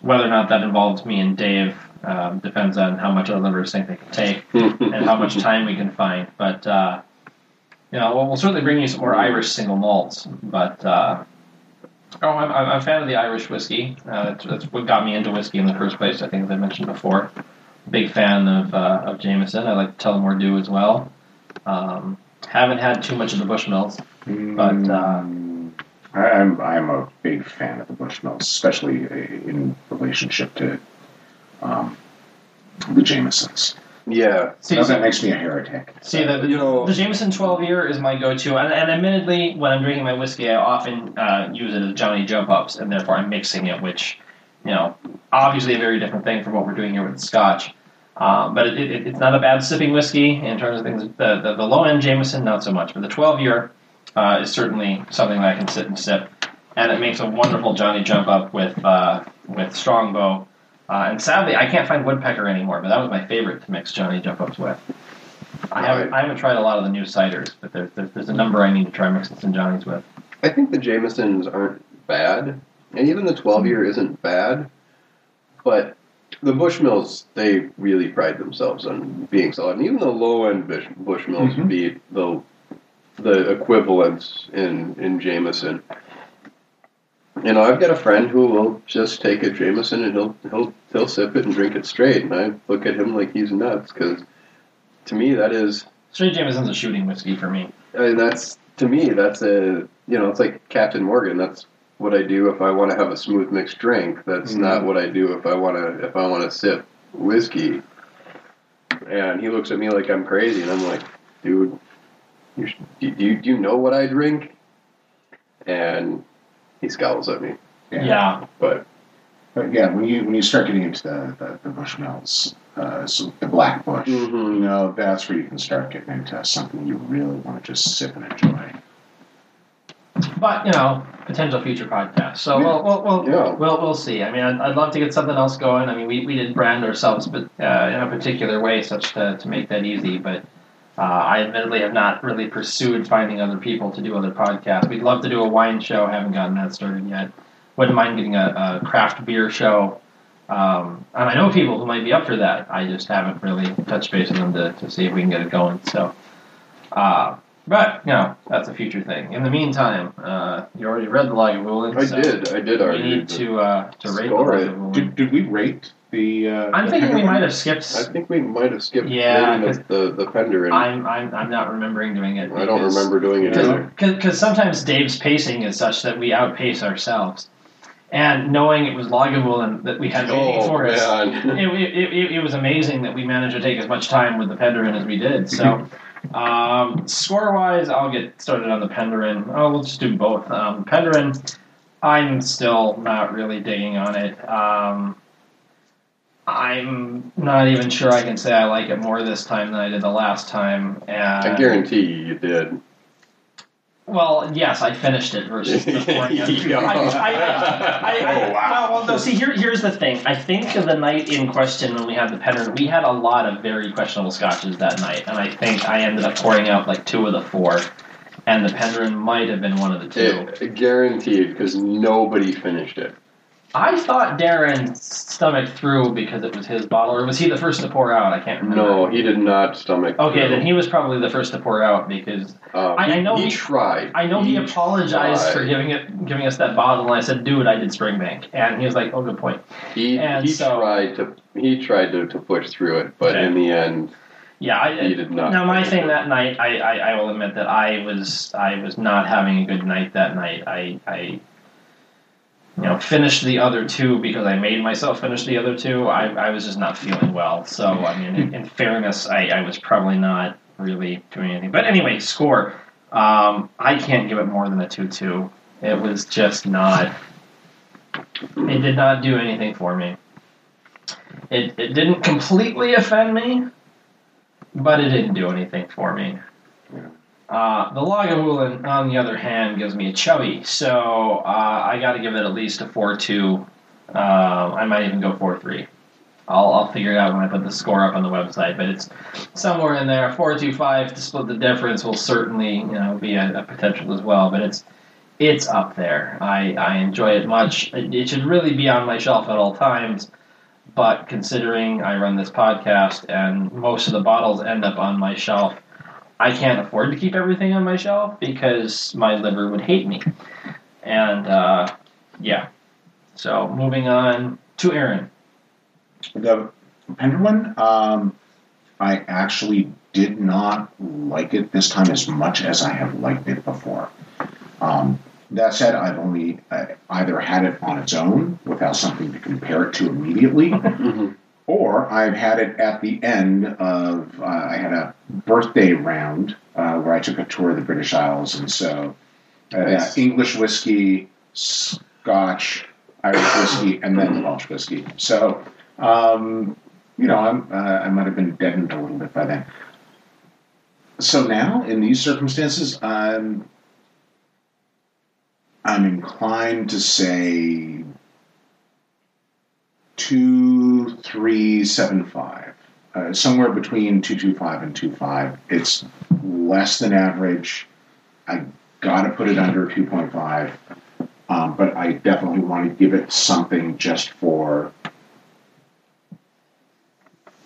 whether or not that involves me and Dave um, depends on how much our livers think they can take and how much time we can find. But uh, you know, we'll, we'll certainly bring you some more Irish single malts. But uh, oh, I'm, I'm a fan of the Irish whiskey. Uh, that's, that's what got me into whiskey in the first place. I think as I mentioned before, big fan of uh, of Jameson. I like Tullamore Dew as well. Um, haven't had too much of the Bushmills. But, uh, I, I'm I'm a big fan of the Bushmills, especially in relationship to um, the Jamesons. yeah. See, Now that makes me a heretic. See, the, the, You know- the Jameson 12 year is my go to. And, and admittedly, when I'm drinking my whiskey, I often uh, use it as Johnny Jump Ups, and therefore I'm mixing it, which, you know, obviously a very different thing from what we're doing here with Scotch. Um, but it, it, it's not a bad sipping whiskey in terms of things. The, the, the low end Jameson, not so much. But the 12 year uh, is certainly something that I can sit and sip. And it makes a wonderful Johnny Jump Up with, uh, with Strongbow. Uh, and sadly, I can't find Woodpecker anymore, but that was my favorite to mix Johnny Jump Ups with. I haven't, I haven't tried a lot of the new ciders, but there, there, there's a number I need to try mixing some Johnnies with. I think the Jamesons aren't bad, and even the 12 year isn't bad, but the Bushmills, they really pride themselves on being solid. And even the low end Bush, Bushmills Mhm. beat the the equivalents in, in Jameson. You know, I've got a friend who will just take a Jameson and he'll he'll he'll sip it and drink it straight, and I look at him like he's nuts because to me that is Straight Jameson's a shooting whiskey for me. I mean, that's to me. That's a you know, it's like Captain Morgan. That's what I do if I want to have a smooth mixed drink. That's Mhm. not what I do if I want to if I want to sip whiskey. And he looks at me like I'm crazy, and I'm like, dude, you, do you do you know what I drink? And he scowls at me. Yeah. But But yeah, when you when you start getting into the the, the Bushmills, uh, so the Black Bush, you Mhm. know, that's where you can start getting into something you really want to just sip and enjoy. But, you know, potential future podcast. So we'll, we'll, we'll, Yeah. we'll, we'll see. I mean, I'd, I'd love to get something else going. I mean, we, we didn't brand ourselves but uh, in a particular way, such to, to make that easy. But uh, I admittedly have not really pursued finding other people to do other podcasts. We'd love to do a wine show. Haven't gotten that started yet. Wouldn't mind getting a, a craft beer show. Um, and I know people who might be up for that. I just haven't really touched base with them to, to see if we can get it going. So, uh, but you know, that's a future thing. In the meantime, uh, you already read the Log of Lagavulin. I so did, I did We need to uh, to rate the Score it. Lagavulin. Did, did we rate the? Uh, I'm the thinking we might have skipped. I think we might have skipped Yeah, the, the the Penderyn. I'm, I'm I'm not remembering doing it. I don't remember doing it because either. because sometimes Dave's pacing is such that we outpace ourselves, and knowing it was Lagavulin and that we had waiting Oh for us. it, it, it, it was amazing that we managed to take as much time with the Penderyn as we did. So, um, score wise, I'll get started on the Penderyn. Oh, we'll just do both. Um, Penderyn, I'm still not really digging on it. Um, I'm not even sure I can say I like it more this time than I did the last time. And, I guarantee you, you did. Well, yes, I finished it versus. Yeah. I, I, I, I, Oh, wow. Well, no. See, here, here's the thing. I think the night in question when we had the Penner, we had a lot of very questionable scotches that night, and I think I ended up pouring out like two of the four. and the Penderyn might have been one of the two. It, guaranteed, because nobody finished it. I thought Darren stomached through because it was his bottle, or was he the first to pour out? I can't remember. No, he did not stomach. Okay, through. then he was probably the first to pour out because Um, I- I know he, he- tried. I know he, apologized tried. for giving it giving us that bottle, and I said, "Dude, I did Springbank," and he was like, "Oh, good point." He, and he so- tried to he tried to, to push through it, but Okay. in the end, Yeah, I he did not. Now, my thing that night, I, I, I will admit that I was I was not having a good night that night. I, I you know finished the other two because I made myself finish the other two. I, I was just not feeling well. So I mean, in, in fairness, I, I was probably not really doing anything. But anyway, score. Um, I can't give it more than a two-two. It was just not. It did not do anything for me. It, it didn't completely offend me, but it didn't do anything for me. Uh, the Lagavulin, on the other hand, gives me a chubby, so uh, I got to give it at least a 4 2. Uh, I might even go 4 3. I'll, I'll figure it out when I put the score up on the website, but it's somewhere in there. 4 2 5 to split the difference will certainly you know be a, a potential as well, but it's it's up there. I, I enjoy it much. It, it should really be on my shelf at all times but considering I run this podcast and most of the bottles end up on my shelf, I can't afford to keep everything on my shelf because my liver would hate me. And uh, yeah, so moving on to Aaron. The Penguin, um, I actually did not like it this time as much as I have liked it before. Um, that said, I've only uh, either had it on its own without something to compare it to immediately, Mhm. Or I've had it at the end of. Uh, I had a birthday round uh, where I took a tour of the British Isles, and so uh, Nice. English whiskey, Scotch, Irish whiskey, and then Welsh whiskey. So, um, you know, I'm, uh, I might have been deadened a little bit by then. So now, in these circumstances, I'm I'm inclined to say two, three, seven, five, uh, somewhere between two, two, five, and two, five. It's less than average. I got to put it under two point five, um, but I definitely want to give it something just for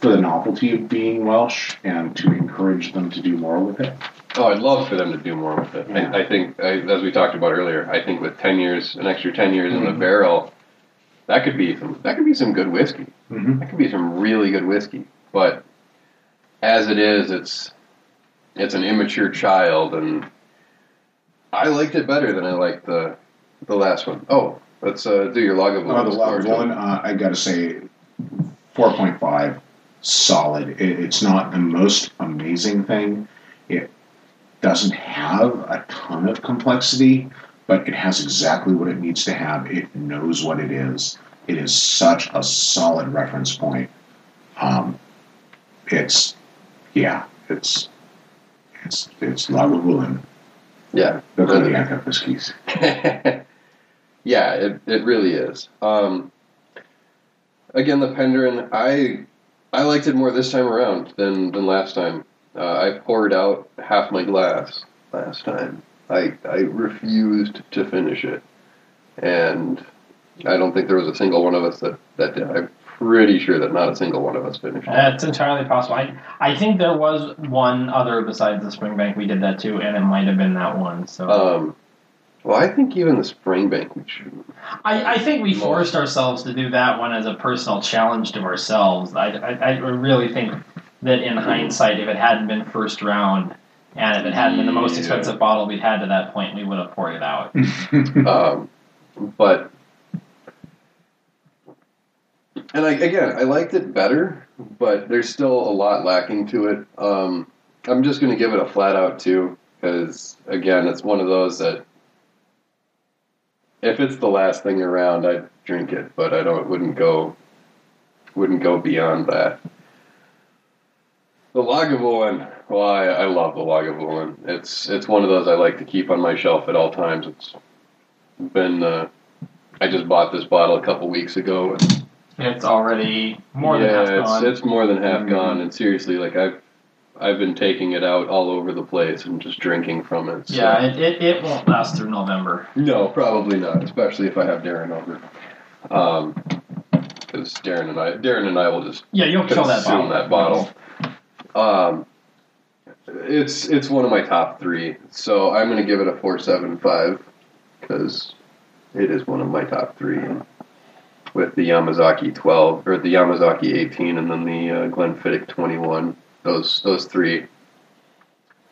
for the novelty of being Welsh and to encourage them to do more with it. Oh, I'd love for them to do more with it. Yeah. I, I think, I, as we talked about earlier, I think with ten years, an extra ten years in the Mhm. barrel, that could be some. That could be some good whiskey. Mm-hmm. That could be some really good whiskey. But as it is, it's it's an immature child, and I liked it better than I liked the the last one. Oh, let's uh, do your Lagavulin. Uh, the score, Lagavulin, Joe. uh, I got to say, four point five, solid. It, it's not the most amazing thing. It doesn't have a ton of complexity, but it has exactly what it needs to have. It knows what it is. It is such a solid reference point. Um, it's, yeah, it's it's it's Lagavulin, Yeah, the cognac of yeah, it, it really is. Um, again, the Penderyn, I I liked it more this time around than than last time. Uh, I poured out half my glass last time. I I refused to finish it, and I don't think there was a single one of us that that did. I'm pretty sure that not a single one of us finished it. That's entirely possible. I, I think there was one other besides the Springbank we did that too, and it might have been that one. So Um, well, I think even the Springbank we should. I, I think we forced ourselves to do that one as a personal challenge to ourselves. I, I, I really think that in hindsight, if it hadn't been first round and if it hadn't been the most Yeah. expensive bottle we'd had to that point, we would have poured it out. um, but and I, again, I liked it better, but there's still a lot lacking to it. Um, I'm just going to give it a flat out two because again, it's one of those that if it's the last thing around, I'd drink it, but I don't wouldn't go wouldn't go beyond that. The Lagavulin, well, I, I love the Lagavulin. It's it's one of those I like to keep on my shelf at all times. It's been uh, I just bought this bottle a couple weeks ago. And It's already more yeah, than half it's, gone. it's more than half Mhm. gone. And seriously, like I've I've been taking it out all over the place and just drinking from it. so- Yeah, it, it, it won't last through November. No, probably not, especially if I have Darren over. Um, because Darren and I, Darren and I will just Yeah, you'll kill that consume bottle. that bottle. Um, it's it's one of my top three, so I'm going to give it a four seven five because it is one of my top three. With the Yamazaki 12 or the Yamazaki 18, and then the uh, Glenfiddich 21, those those three.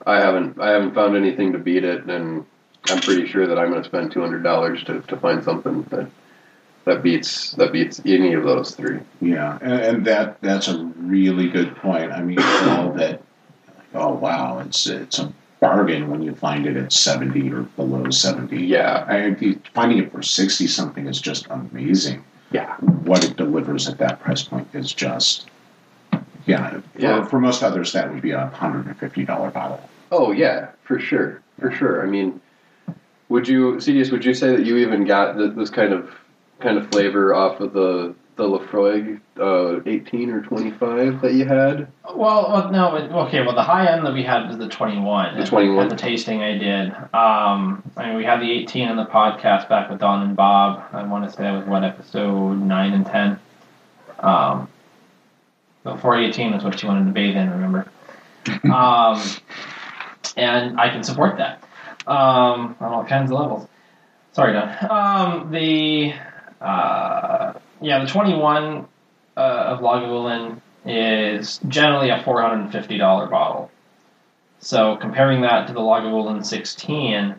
I haven't I haven't found anything to beat it, and I'm pretty sure that I'm going to spend two hundred dollars to to find something that that beats that beats any of those three. Yeah, and, and that that's a really good point. I mean, know that oh wow, it's it's a bargain when you find it at seventy or below seventy. Yeah, I finding it for sixty something is just amazing. Yeah. what it delivers at that price point is just yeah. For, Yeah. for most others, that would be a hundred and fifty dollar bottle. Oh yeah, for sure, for sure. I mean, would you, CDS? Would you say that you even got this kind of kind of flavor off of the the Laphroaig uh, eighteen or twenty five that you had? Well, well, no, it- okay. Well, the high end that we had was the 21. The 21. At the tasting I did. Um, I mean, we had the 18 on the podcast back with Don and Bob. I want to say that was what episode 9 and 10. Um, so 418 was what you wanted to bathe in, remember? um, and I can support that um, on all kinds of levels. Sorry, Don. Um, the uh, yeah, the 21 uh, of Lagavulin is generally a $450 bottle. So comparing that to the Lagavulin 16,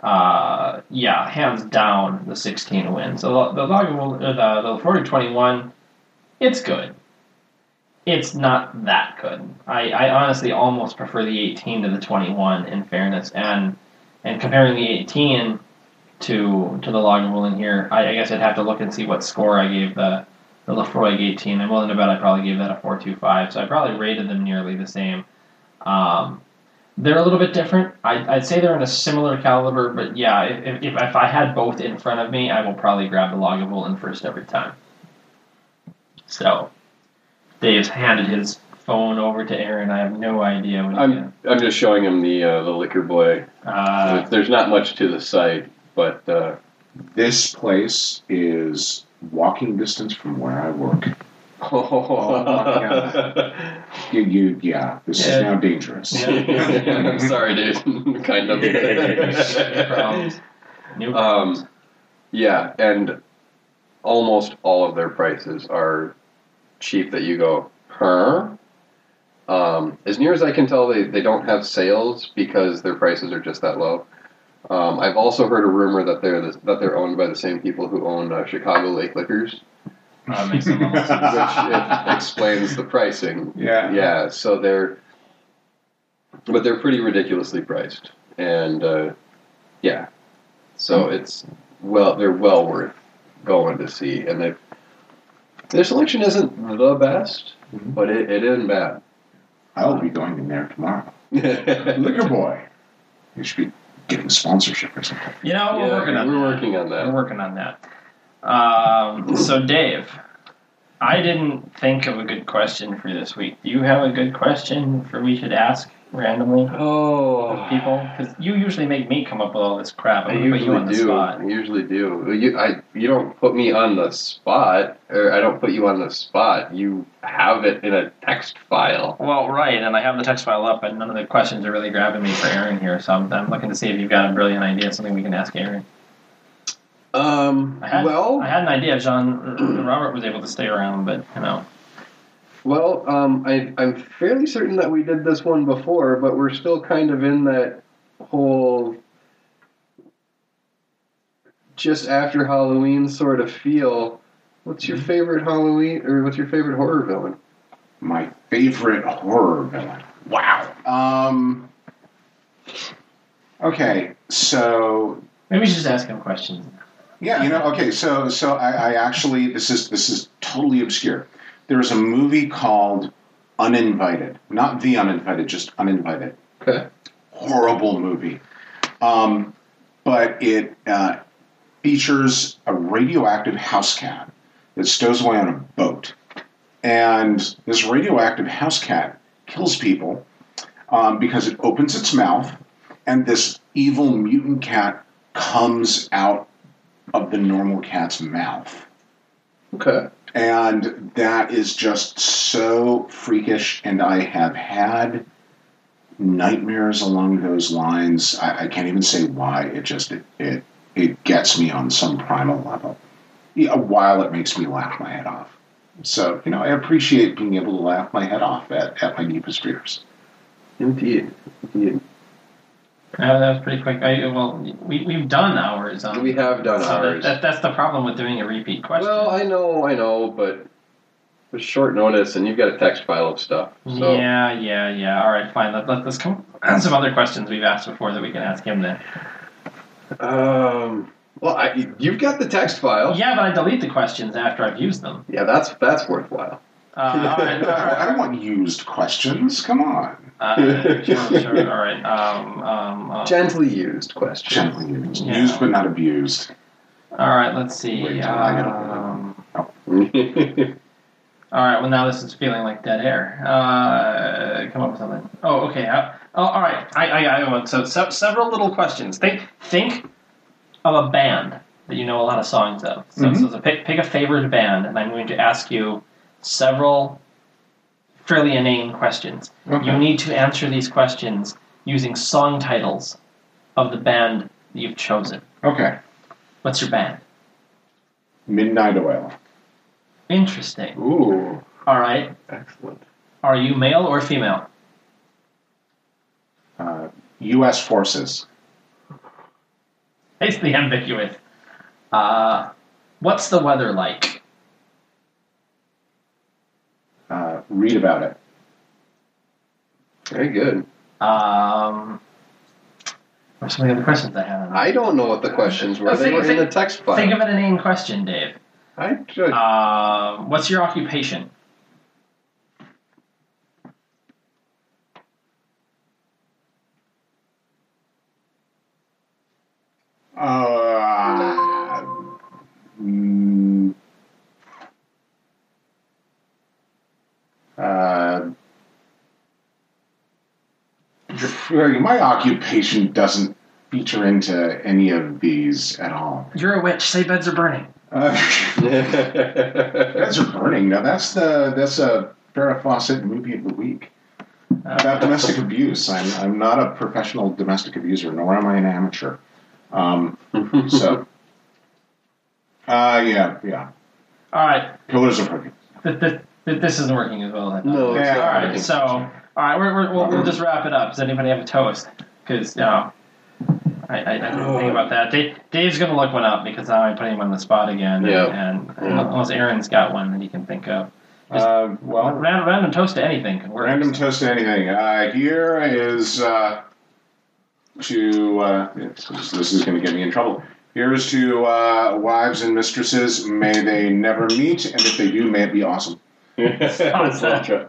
uh, yeah, hands down, the 16 wins. So the, Lagavulin, uh, the, the Laphroaig 21, it's good. It's not that good. I, I honestly almost prefer the 18 to the 21 in fairness. And and comparing the 18 to to the Lagavulin here, I, I guess I'd have to look and see what score I gave the the Laphroaig 18. I'm willing to bet I probably gave that a 4.25. So I probably rated them nearly the same. Um, they're a little bit different. I, I'd say they're in a similar caliber, but yeah, if, if, if I had both in front of me, I will probably grab the Lagavulin first every time. So, Dave's handed his phone over to Aaron. I have no idea what I'm I'm just showing him the uh, the liquor boy. uh, There's not much to the site, but uh, This place is walking distance from where I work. You, you yeah, this Yeah. is now dangerous. Yeah. I'm Sorry, dude. kind of. New problems. New problems. Um, yeah, and almost all of their prices are cheap. That you go, huh? Um, as near as I can tell, they, they don't have sales because their prices are just that low. Um, I've also heard a rumor that they're the, that they're owned by the same people who own uh, Chicago Lake Liquors, Uh, which it explains the pricing. Yeah. Yeah, so they're, but they're pretty ridiculously priced, and uh, yeah, so it's well, they're well worth going to see, and they their selection isn't the best, Mhm. but it, it isn't bad. I'll be going in there tomorrow. Liquor boy. You should be getting sponsorship or something. you know, we're working on we're that. working on that. We're working on that. Um, so, Dave, I didn't think of a good question for this week. Do you have a good question for we should ask randomly Oh, people? Because you usually make me come up with all this crap. I I'm gonna put you on usually the do. spot. I usually do. You, I, you don't put me on the spot, or I don't put you on the spot. You have it in a text file. Well, right, and I have the text file up, and none of the questions are really grabbing me for Aaron here, so I'm, I'm looking to see if you've got a brilliant idea, something we can ask Aaron. Um. I had, well, I had an idea. John Robert was able to stay around, but you know, Well, um, I, I'm fairly certain that we did this one before, but we're still kind of in that whole just after Halloween sort of feel. What's your favorite Halloween, or what's your favorite horror villain? My favorite horror villain. Wow. Um. Okay, so maybe we should just ask him questions. Yeah, you know, okay, so so I, I actually this is this is totally obscure. There's a movie called Uninvited, not The Uninvited, just Uninvited. Okay. horrible movie. Um, but it uh, features a radioactive house cat that stows away on a boat. And this radioactive house cat kills people um, because it opens its mouth, and this evil mutant cat comes out of the normal cat's mouth. Okay. And that is just so freakish, and I have had nightmares along those lines. I, I can't even say why. It just it, it it gets me on some primal level. Yeah, while it makes me laugh my head off. So you know, I appreciate being able to laugh my head off at, at my deepest fears. Indeed. Indeed. Uh, that was pretty quick. I, well, we, we've done ours. Um, We have done so that, ours. that, that's the problem with doing a repeat question. Well, I know, I know, but with short notice, and you've got a text file of stuff. So Yeah, yeah, yeah. All right, fine. Let, let, let's come on some other questions we've asked before that we can ask him then. Um. Well, I, you've got the text file. Yeah, but I delete the questions after I've used them. Yeah, that's that's worthwhile. Uh, all right, all I don't want used questions. Come on, Uh, sure, sure. All right. Um, um, um, Gently used question. gently used, Yeah. used but not abused. all right. Let's see. Wait till I get a- Um, all right. Well, now this is feeling like dead air. Uh, come up with something. Oh, okay. Uh, oh, all right. I, I, I want so, so several little questions. Think, think of a band that you know a lot of songs of. So, Mhm. so, so pick, pick a favorite band, and I'm going to ask you several fairly inane questions. You need to answer these questions using song titles of the band that you've chosen. Okay, What's your band? Midnight Oil. Interesting. Ooh, All right. excellent. Are you male or female? Uh, U.S. forces. Basically ambiguous. Uh, what's the weather like? Uh, read about it. Very good. Um, what are some of the other questions I have? I don't know what the questions were. Oh, They think- were in the text file. Think of it as an inane question, Dave. I should. Um, what's your occupation? Uh, mm, uh, my occupation doesn't feature into any of these at all. You're a witch. Say beds are burning. Uh, beds are burning. Now that's the that's a Farrah Fawcett movie of the week about domestic abuse. I'm I'm not a professional domestic abuser, nor am I an amateur. Um, so, uh, yeah, yeah. All right. Pillars of Hercules. Th- th- th- this isn't working as well. I no, it's Yeah, not All right, so all right, we're, we're, we'll, we'll just wrap it up. Does anybody have a toast? Because you know, I, I, I didn't think about that. Dave, Dave's gonna look one up because now I'm putting him on the spot again. Yeah. And, and Yeah. unless Aaron's got one that he can think of, Uh, well, random, random toast to anything can work. random toast to anything. Uh, here is uh, to uh, this, this is going to get me in trouble. Here's to uh, wives and mistresses. May they never meet, and if they do, may it be awesome. True.